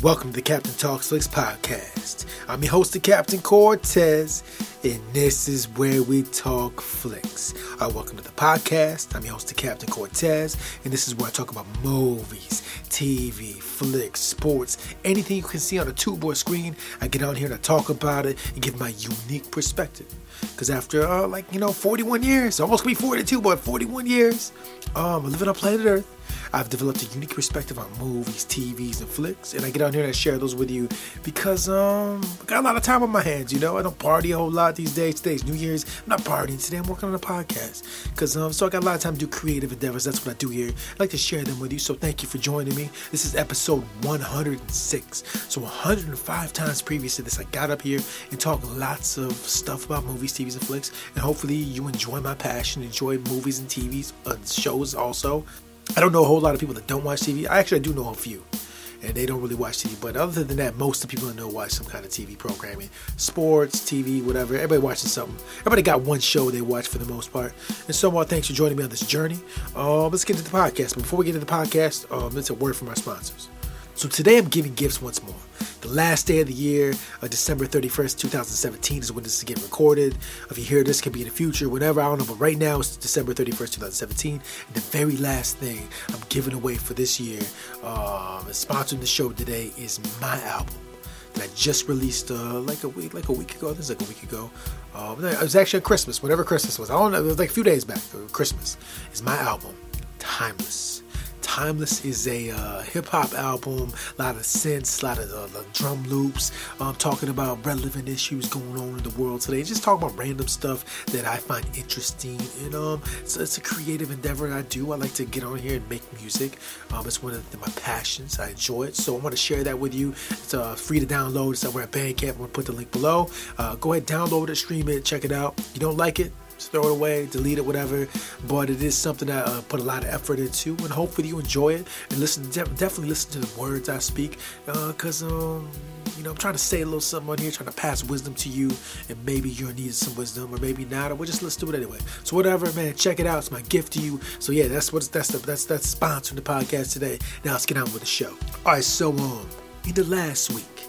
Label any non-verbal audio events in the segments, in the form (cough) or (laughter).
Welcome to the Captain Talks Flicks podcast. I'm your host, the Captain Cortez, and this is where we talk flicks. All right, welcome to the podcast. I'm your host, the Captain Cortez, and this is where I talk about movies, TV, flicks, sports, anything you can see on a tube or screen. I get on here and I talk about it and give my unique perspective. Because after, uh, like, you know, 41 years, almost gonna be 42, but 41 years, um, living on planet Earth, I've developed a unique perspective on movies, TVs, and flicks, and I get on here and I share those with you because um, I got a lot of time on my hands. You know, I don't party a whole lot these days. Today's New Year's. I'm not partying today. I'm working on a podcast because um, so I got a lot of time to do creative endeavors. That's what I do here. I like to share them with you. So thank you for joining me. This is episode 106. So 105 times previous to this, I got up here and talked lots of stuff about movies, TVs, and flicks, and hopefully you enjoy my passion, enjoy movies and TVs, uh, shows also. I don't know a whole lot of people that don't watch TV. I actually do know a few, and they don't really watch TV. But other than that, most of the people I know watch some kind of TV programming, sports, TV, whatever. Everybody watching something. Everybody got one show they watch for the most part. And so, uh, thanks for joining me on this journey. Uh, let's get into the podcast. But before we get into the podcast, um, it's a word from our sponsors. So today I'm giving gifts once more. The last day of the year, uh, December 31st, 2017 is when this is getting recorded. If you hear this, could be in the future, whenever, I don't know. But right now, it's December 31st, 2017. And the very last thing I'm giving away for this year, um, sponsoring the show today, is my album that I just released uh, like a week, like a week ago. This is like a week ago. Um, it was actually Christmas, whatever Christmas was. I don't know. It was like a few days back. Christmas is my album, Timeless. Timeless is a uh, hip hop album, a lot of synths, a lot of uh, drum loops, um, talking about relevant issues going on in the world today. Just talking about random stuff that I find interesting. And um, so it's a creative endeavor I do. I like to get on here and make music. Um, it's one of the, my passions. I enjoy it. So I want to share that with you. It's uh, free to download. It's somewhere at Bandcamp. I'm going to put the link below. Uh, go ahead, download it, stream it, check it out. you don't like it, throw it away, delete it, whatever. But it is something that I uh, put a lot of effort into, and hopefully you enjoy it and listen. De- definitely listen to the words I speak, uh, um, you know I'm trying to say a little something on here, trying to pass wisdom to you, and maybe you're needing some wisdom, or maybe not, or we'll just listen to it anyway. So whatever, man, check it out. It's my gift to you. So yeah, that's what that's the that's that's sponsoring the podcast today. Now let's get on with the show. All right, so um, in the last week,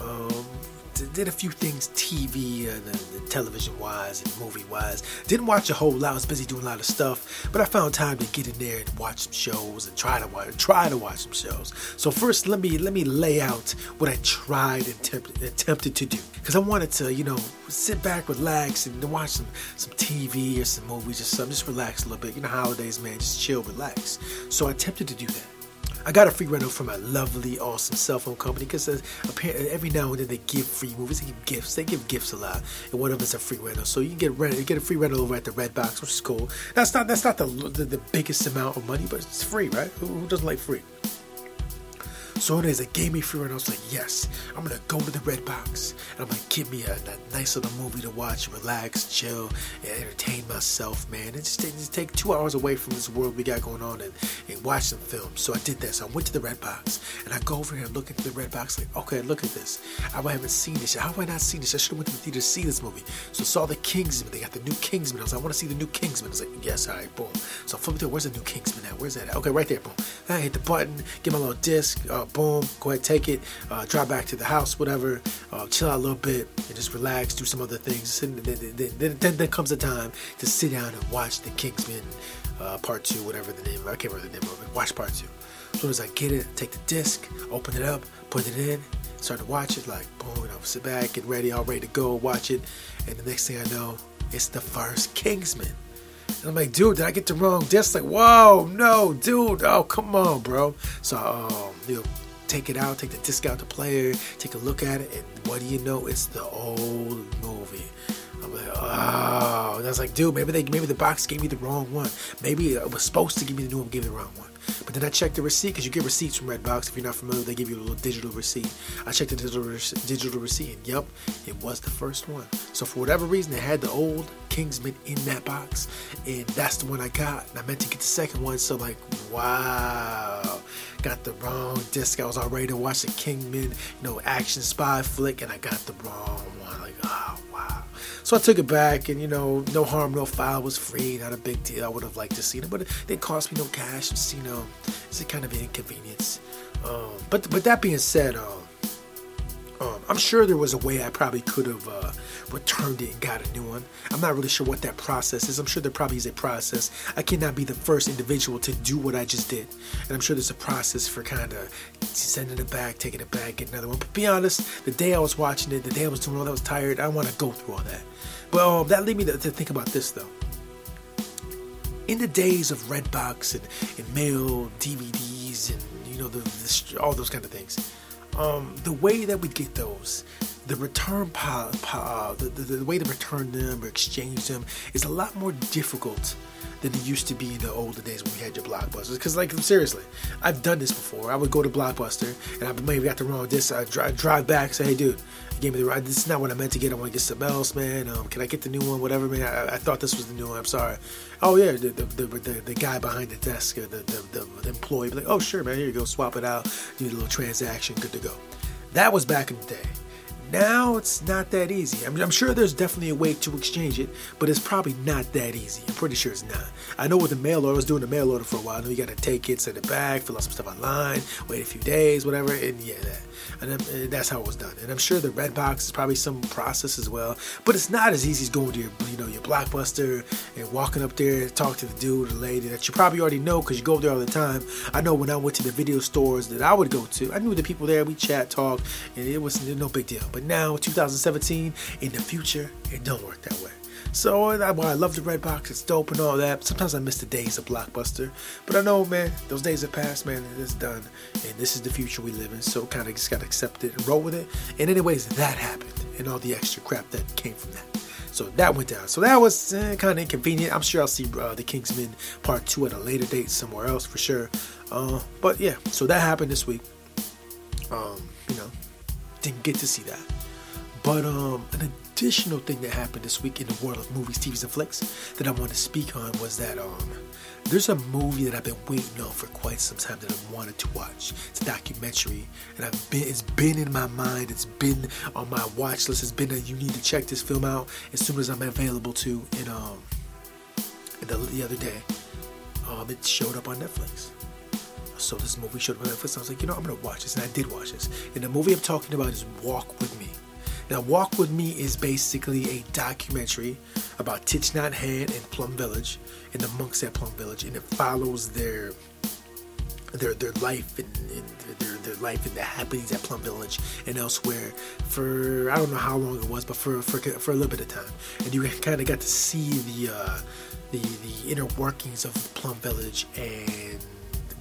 um did a few things TV and, and television wise and movie wise. Didn't watch a whole lot. I was busy doing a lot of stuff, but I found time to get in there and watch some shows and try to watch try to watch some shows. So first, let me let me lay out what I tried and attempted, attempted to do because I wanted to you know sit back, relax, and watch some some TV or some movies or something. Just relax a little bit. You know, holidays, man. Just chill, relax. So I attempted to do that. I got a free rental from a lovely, awesome cell phone company because uh, uh, every now and then they give free movies. They give gifts. They give gifts a lot, and one of is a free rental. So you can get rent, you get a free rental over at the Redbox, which is cool. That's not that's not the the, the biggest amount of money, but it's free, right? Who, who doesn't like free? So anyways, they gave me free and I was like, yes, I'm gonna go to the Redbox and I'm gonna give me a, a nice little movie to watch, relax, chill, and entertain myself, man. And just, just take two hours away from this world we got going on and, and watch some films. So I did that. So I went to the Redbox and I go over here and look into the red box like, okay, look at this. I haven't seen this. How have I not seen this? I should have went to the theater to see this movie. So I saw the Kingsman. They got the new Kingsman. I was like, I want to see the new Kingsman. I was like, yes, all right, boom. So I flipped through. Where's the new Kingsman at? Where's that at? Okay, right there, boom. I hit the button, get my little disc. Uh, boom, go ahead, take it, uh, drive back to the house, whatever, uh, chill out a little bit, and just relax, do some other things. And then, then, then, then comes the time to sit down and watch the Kingsman uh, Part 2, whatever the name, I can't remember the name of it, watch Part 2. As soon as I get it, take the disc, open it up, put it in, start to watch it, like, boom, and I'll sit back, get ready, all ready to go, watch it, and the next thing I know, it's the first Kingsman. And I'm like, dude, did I get the wrong disc? Like, whoa, no, dude, oh, come on, bro. So, um, you know, take it out, take the disc out the player, take a look at it, and what do you know? It's the old movie. I'm like, oh, and I was like, dude, maybe they, maybe the box gave me the wrong one. Maybe it was supposed to give me the new one, gave me the wrong one. But then I checked the receipt because you get receipts from Redbox. If you're not familiar, they give you a little digital receipt. I checked the digital, digital receipt, and yep, it was the first one. So for whatever reason, they had the old Kingsman in that box, and that's the one I got. And I meant to get the second one, so like, wow, got the wrong disc. I was all ready to watch the Kingsman, you know, action spy flick, and I got the wrong one. Like, oh wow. So I took it back, and you know, no harm, no foul was free. Not a big deal. I would have liked to see it, but it didn't cost me no cash. It's you know, it's a kind of an inconvenience. Um, but but that being said, um, I'm sure there was a way I probably could have uh, returned it and got a new one. I'm not really sure what that process is. I'm sure there probably is a process. I cannot be the first individual to do what I just did, and I'm sure there's a process for kind of sending it back, taking it back, getting another one. But be honest, the day I was watching it, the day I was doing all that, I was tired. I don't want to go through all that. But um, that led me to, to think about this though in the days of Redbox and, and mail, DVDs, and you know the, the, all those kind of things, um, the way that we get those, the return the, the, the, way to return them or exchange them is a lot more difficult than it used to be in the older days when we had your blockbusters. Because, like, seriously, I've done this before. I would go to Blockbuster and I maybe got the wrong disc. I drive, back, say, hey, dude, gave me the right. This is not what I meant to get. I want to get something else, man. Um, can I get the new one? Whatever, man. I, I, thought this was the new one. I'm sorry. Oh yeah, the the, the, the, guy behind the desk, the, the, the, employee, like, oh sure, man. Here you go. Swap it out. Do a little transaction. Good to go. That was back in the day. Now it's not that easy. I mean, I'm sure there's definitely a way to exchange it, but it's probably not that easy. I'm pretty sure it's not. I know with the mail order, I was doing the mail order for a while. I know you got to take it, send it back, fill out some stuff online, wait a few days, whatever, and yeah, that and, and eh, that's how it was done. And I'm sure the Redbox is probably some process as well, but it's not as easy as going to your, you know, your blockbuster and walking up there, talk to the dude or the lady that you probably already know because you go there all the time. I know when I went to the video stores that I would go to, I knew the people there. We chat, talk, and it was no big deal. But now, 2017, in the future, it don't work that way. So while I love the Redbox, it's dope and all that. Sometimes I miss the days of Blockbuster, but I know, man, those days are past, man. It's done, and this is the future we live in. So kind of just gotta accept it and roll with it. And anyways, that happened, and all the extra crap that came from that. So that went down. So that was eh, kind of inconvenient. I'm sure I'll see uh, the Kingsman Part Two at a later date somewhere else for sure. Uh, but yeah, so that happened this week. Um, you know, didn't get to see that. But um, an additional thing that happened this week in the world of movies, TVs, and flicks that I want to speak on was that um, there's a movie that I've been waiting on for quite some time that I wanted to watch. It's a documentary, and I've been it's been in my mind. It's been on my watch list. It's been a you need to check this film out as soon as I'm available to. And um, the, the other day, um, it showed up on Netflix. So this movie showed up on Netflix. I was like, you know, I'm gonna watch this, and I did watch this. And the movie I'm talking about is Walk with Me. Now, Walk With Me is basically a documentary about Thich Nhat Hanh and Plum Village and the monks at Plum Village, and it follows their their their life and, and their their life and the happenings at Plum Village and elsewhere for I don't know how long it was, but for for, for a little bit of time, and you kind of got to see the uh, the the inner workings of Plum Village and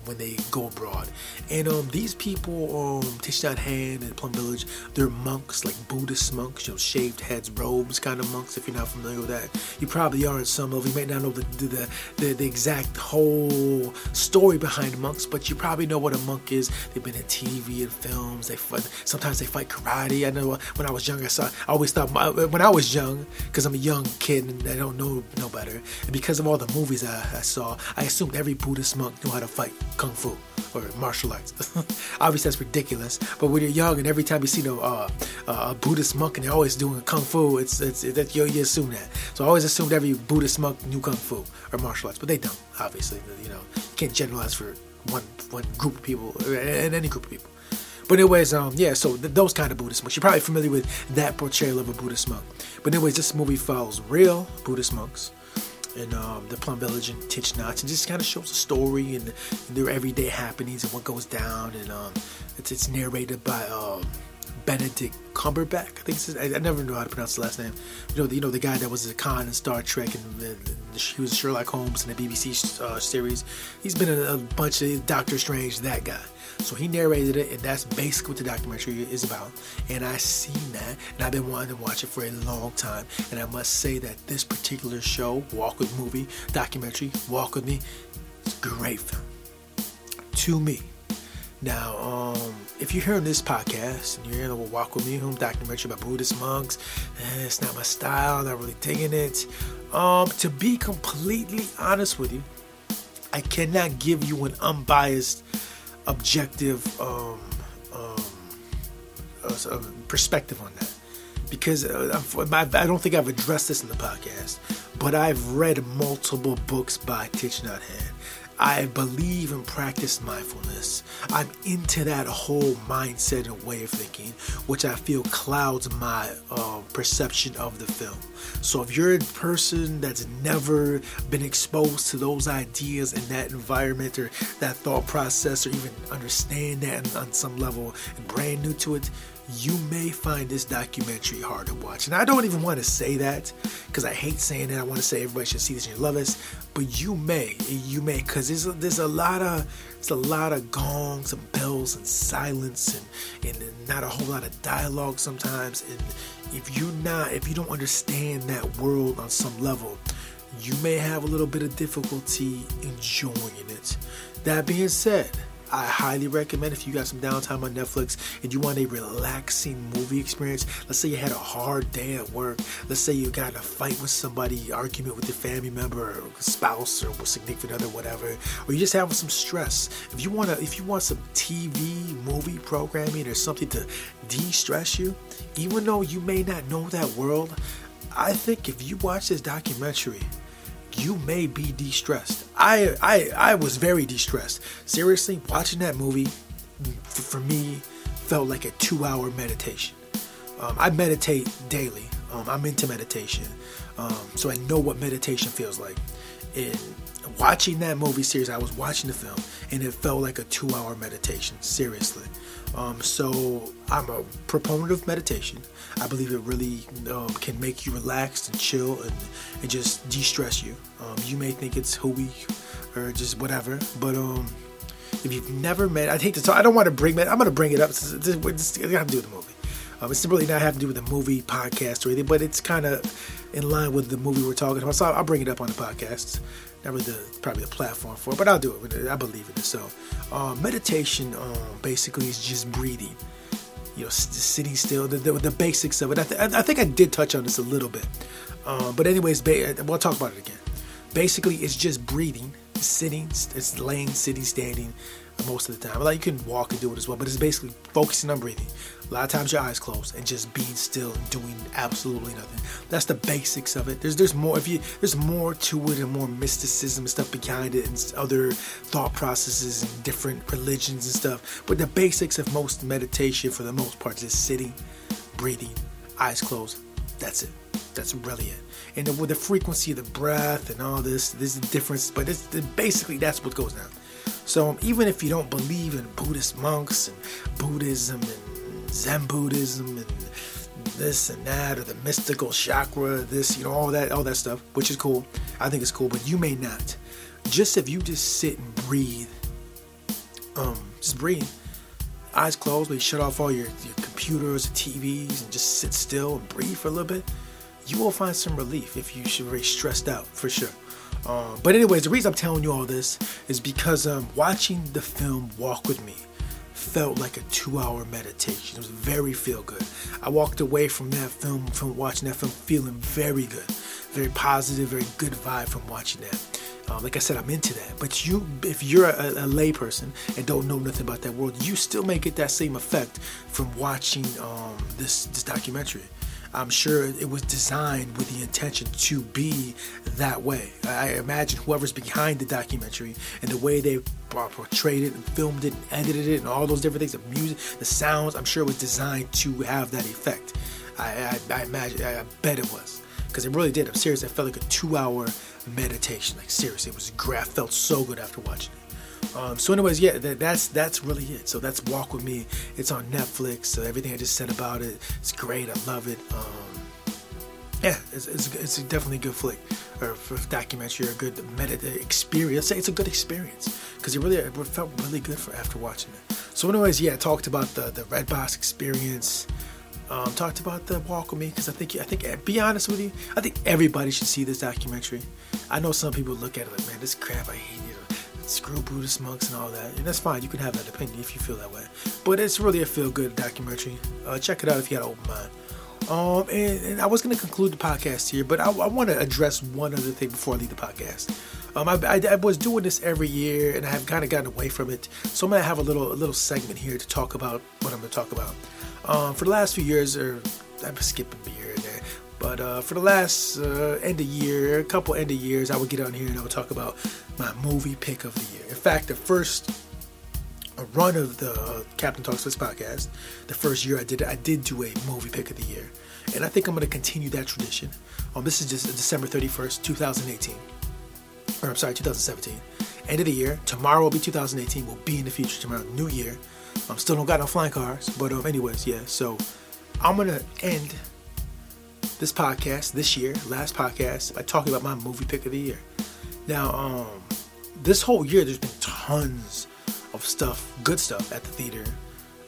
when they go abroad. And um, these people, um, Thich Nhat and Plum Village, they're monks, like Buddhist monks, you know, shaved heads, robes kind of monks. If you're not familiar with that, you probably are in some of. You may not know the the, the the exact whole story behind monks, but you probably know what a monk is. They've been in TV and films. They fight, sometimes they fight karate. I know when I was young, I saw. I always thought when I was young, because I'm a young kid and I don't know no better, and because of all the movies I, I saw, I assumed every Buddhist monk knew how to fight kung fu or martial arts. (laughs) Obviously, that's ridiculous. But when you're young and every time you see uh, a Buddhist monk and they're always doing kung fu, it's it's that you, you assume that. So I always assumed every Buddhist monk knew kung fu or martial arts, but they don't. Obviously, you know, you can't generalize for one one group of people and any group of people. But anyways, um, yeah, so th- those kind of Buddhist monks. You're probably familiar with that portrayal of a Buddhist monk. But anyways, this movie follows real Buddhist monks in um, the Plum Village and Thich Nhat, and just kind of shows the story and, and, their everyday happenings and what goes down. And um, it's, it's narrated by um, Benedict Cumberbatch. I think I, I, never know how to pronounce the last name. You know, the, you know the guy that was a Khan in Star Trek and the, he was Sherlock Holmes in the BBC uh, series. He's been in a bunch of Doctor Strange. That guy. So he narrated it, and that's basically what the documentary is about. And I seen that, and I've been wanting to watch it for a long time. And I must say that this particular show, Walk with Movie documentary, Walk with Me, it's great film to me. Now, um, if you're hearing this podcast and you're hearing a Walk With Me home documentary about Buddhist monks, eh, it's not my style, not really digging it. Um, to be completely honest with you, I cannot give you an unbiased objective um, um, uh, perspective on that because uh, I don't think I've addressed this in the podcast, but I've read multiple books by Thich Nhat. I believe and practice mindfulness. I'm into that whole mindset and way of thinking, which I feel clouds my uh, perception of the film. So if you're a person that's never been exposed to those ideas in that environment or that thought process, or even understand that on some level and brand new to it, you may find this documentary hard to watch. And I don't even want to say that because I hate saying that. I want to say everybody should see this and love us, but you may, you may, because there's a, there's a lot of there's a lot of gongs and bells and silence and and not a whole lot of dialogue sometimes. And if you're not if you don't understand that world on some level, you may have a little bit of difficulty enjoying it. That being said I highly recommend if you got some downtime on Netflix and you want a relaxing movie experience. Let's say you had a hard day at work. Let's say you got a fight with somebody, argument with your family member or spouse or significant other, whatever, or you just having some stress. If you want to, if you want some TV movie programming or something to de-stress you, even though you may not know that world, I think if you watch this documentary you may be de-stressed. I I I was very de-stressed. Seriously, watching that movie for me felt like a two-hour meditation. Um, I meditate daily. Um, I'm into meditation, um, so I know what meditation feels like. And watching that movie series, I was watching the film, and it felt like a two-hour meditation. Seriously. Um, so I'm a proponent of meditation. I believe it really um, can make you relaxed and chill and, and just de-stress you. Um, you may think it's hooey or just whatever, but um, if you've never met, I hate to talk. I don't want to bring it. I'm going to bring it up. It's, have to do with the movie. Um, it's really not have to do with the movie podcast or anything, but it's kind of in line with the movie we're talking about. So I'll, bring it up on the podcast. Not really the probably the platform for it, but I'll do it. I believe in it. So, uh, meditation um, basically is just breathing. You know, sitting still. The, the, the basics of it. I, th- I, think I did touch on this a little bit, uh, but anyways, ba- we'll talk about it again. Basically, it's just breathing, sitting, it's laying, sitting, standing, most of the time. Like you can walk and do it as well, but it's basically focusing on breathing. A lot of times your eyes closed and just being still and doing absolutely nothing. That's the basics of it. There's there's more if you there's more to it and more mysticism and stuff behind it and other thought processes and different religions and stuff. But the basics of most meditation for the most part is sitting, breathing, eyes closed. That's it. That's really it. And the, with the frequency of the breath and all this, there's a difference, but it's basically that's what goes down. So even if you don't believe in Buddhist monks and Buddhism and Zen Buddhism and this and that or the mystical chakra, this, you know, all that, all that stuff, which is cool. I think it's cool, but you may not. Just if you just sit and breathe, um, just breathe, eyes closed, maybe shut off all your, your computers, and TVs, and just sit still and breathe for a little bit, you will find some relief if you should be stressed out for sure. Um, but anyways, the reason I'm telling you all this is because um, watching the film Walk with Me felt like a two-hour meditation. It was very feel good. I walked away from that film, from watching that film, feeling very good, very positive, very good vibe from watching that. Uh, like I said, I'm into that. But you, if you're a, a layperson and don't know nothing about that world, you still may get that same effect from watching um, this this documentary. I'm sure it was designed with the intention to be that way. I imagine whoever's behind the documentary and the way they portrayed it and filmed it and edited it and all those different things, the music, the sounds, I'm sure it was designed to have that effect. I, I, I imagine, I, bet it was. Because it really did. I'm serious. I felt like a two hour meditation. Like, seriously, it was great. I felt so good after watching it. Um, so, anyways, yeah, that, that's that's really it. So that's Walk with Me. It's on Netflix. So everything I just said about it, it's great. I love it. Um, yeah, it's, it's, it's definitely a good flick or documentary or a good meta experience. It's a good experience because it really it felt really good for after watching it. So, anyways, yeah, I talked about the the Redbox experience. Um, talked about the Walk with Me because I think I think be honest with you, I think everybody should see this documentary. I know some people look at it like, man, this crap, I hate screw Buddhist monks and all that. And that's fine. You can have that opinion if you feel that way. But it's really a feel good documentary. Uh, check it out if you got an open mind. Um, and, and I was going to conclude the podcast here, but I, I want to address one other thing before I leave the podcast. Um, I, I, I, was doing this every year, and I have kind of gotten away from it. So I'm going to have a little a little segment here to talk about what I'm going to talk about. Um, for the last few years, or I'm skipping there. But uh, for the last uh, end of year, a couple end of years, I would get on here and I would talk about my movie pick of the year. In fact, the first run of the Captain Talks this podcast, the first year I did it, I did do a movie pick of the year, and I think I'm going to continue that tradition. Um, this is just December 31st, 2018, or I'm sorry, 2017. End of the year. Tomorrow will be 2018. We'll be in the future tomorrow, New Year. I um, still don't got no flying cars, but um, anyways, yeah. So I'm gonna end this podcast this year, last podcast, by talking about my movie pick of the year. Now, um, this whole year, there's been tons of stuff, good stuff at the theater.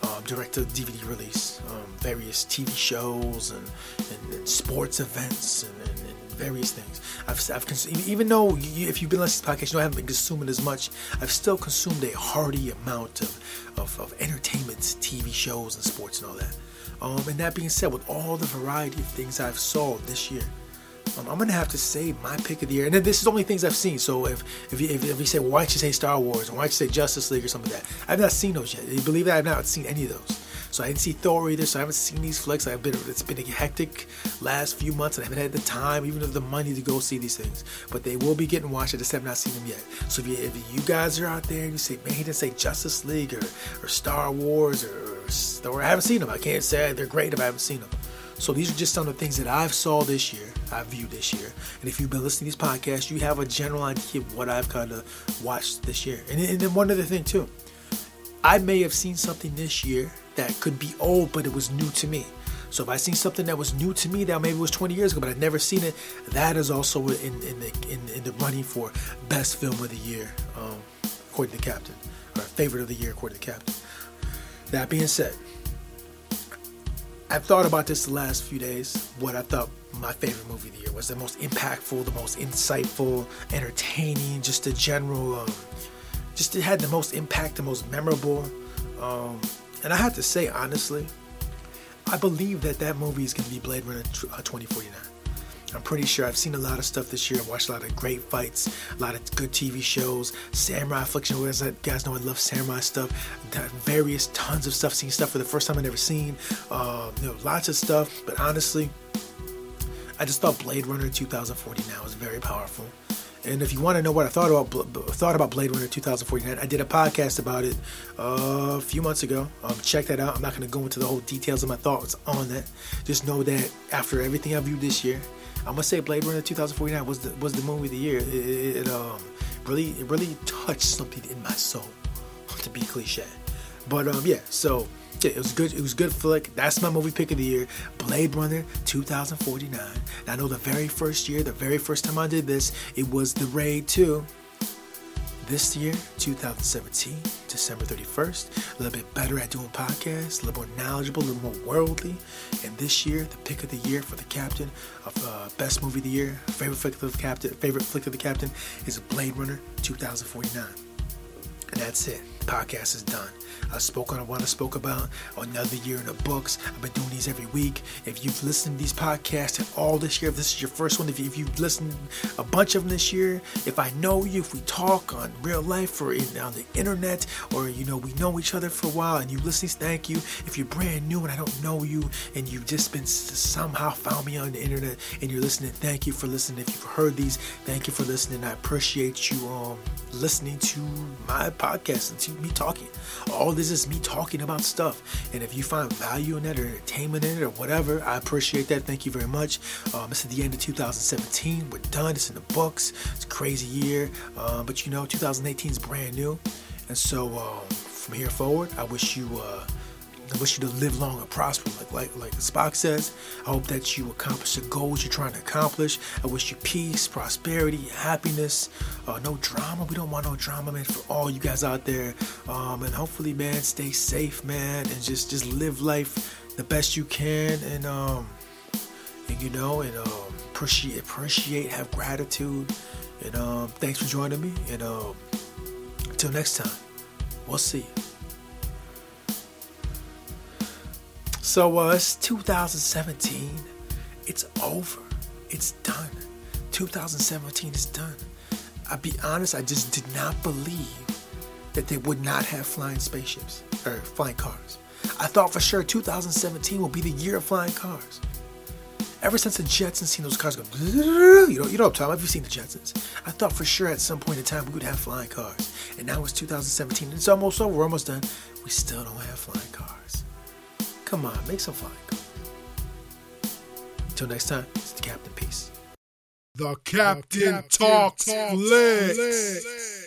Um, direct to DVD release, um, various TV shows and, and, and sports events and, and, various things. I've, I've cons- even though you, if you've been listening to this podcast, you know I haven't been consuming as much. I've still consumed a hearty amount of, of, of entertainment, TV shows, and sports and all that. Um, and that being said, with all the variety of things I've saw this year, um, I'm gonna have to say my pick of the year. And then this is only things I've seen. So if if you, if, you say why'd you say Star Wars and why'd you say Justice League or something like that, I've not seen those yet. You believe that I've not seen any of those. So I didn't see Thor either. So I haven't seen these flicks. I've been it's been a hectic last few months, and I haven't had the time, even of the money to go see these things. But they will be getting watched. I just have not seen them yet. So if you if you guys are out there and you say, man, he didn't say Justice League or or Star Wars or or I haven't seen them. I can't say they're great if I haven't seen them. So these are just some of the things that I've saw this year, I viewed this year. And if you've been listening to these podcasts, you have a general idea of what I've kind of watched this year. And, and then one other thing too, I may have seen something this year that could be old, but it was new to me. So if I seen something that was new to me that maybe was 20 years ago, but I'd never seen it, that is also in, in the in, in the running for best film of the year, um, according to captain, or favorite of the year according to captain. That being said, I've thought about this the last few days. What I thought my favorite movie of the year was the most impactful, the most insightful, entertaining, just the general, um, just it had the most impact, the most memorable. Um, and I have to say, honestly, I believe that that movie is going to be Blade Runner 2049. I'm pretty sure I've seen a lot of stuff this year. I've watched a lot of great fights, a lot of good TV shows, samurai affliction. As you guys know, I love samurai stuff. Various tons of stuff. Seen stuff for the first time I've never seen. Uh, you know, lots of stuff. But honestly, I just thought Blade Runner 2049 was very powerful. And if you want to know what I thought about thought about Blade Runner 2049, I did a podcast about it uh, a few months ago. Um, check that out. I'm not going to go into the whole details of my thoughts on that. Just know that after everything I viewed this year, I'm gonna say Blade Runner 2049 was the was the movie of the year. It, it, it um really it really touched something in my soul, to be cliche. But um yeah, so yeah, it was good. It was good flick. That's my movie pick of the year, Blade Runner 2049. I know the very first year, the very first time I did this, it was The Raid 2 this year, 2017, December 31st. A little bit better at doing podcasts, a little more knowledgeable, a little more worldly. And this year, the pick of the year for the captain of uh, best movie of the year, favorite flick of the captain, favorite flick of the captain is Blade Runner 2049. And that's it. Podcast is done. I spoke on what I spoke about. Another year in the books. I've been doing these every week. If you've listened to these podcasts all this year, if this is your first one, if, you, have listened a bunch of them this year, if I know you, if we talk on real life or in, on the internet, or you know we know each other for a while, and you listen, thank you. If you're brand new and I don't know you, and you've just been somehow found me on the internet and you're listening, thank you for listening. If you've heard these, thank you for listening. I appreciate you um listening to my podcast and to me talking. All this is me talking about stuff. And if you find value in it or entertainment in it or whatever, I appreciate that. Thank you very much. Um, it's at the end of 2017. We're done. It's in the books. It's a crazy year. Um, but you know, 2018 is brand new. And so um, from here forward, I wish you. Uh, I wish you to live long and prosper, like like like Spock says. I hope that you accomplish the goals you're trying to accomplish. I wish you peace, prosperity, happiness, uh, no drama. We don't want no drama, man. For all you guys out there, um, and hopefully, man, stay safe, man, and just just live life the best you can, and um, and you know, and um, appreciate appreciate, have gratitude, and um, thanks for joining me, and um, until next time, we'll see you. So uh, it's 2017. It's over. It's done. 2017 is done. I'll be honest, I just did not believe that they would not have flying spaceships or flying cars. I thought for sure 2017 will be the year of flying cars. Ever since the Jetsons seen those cars go, (laughs) you know, you know what I'm talking about. Have you seen the Jetsons? I thought for sure at some point in time we would have flying cars. And now it's 2017. It's almost over. We're almost done. We still don't have flying cars. Come on, make some flying cars. Until next time, it's the Captain Peace. The Captain, the Captain talks, talks flicks. flicks.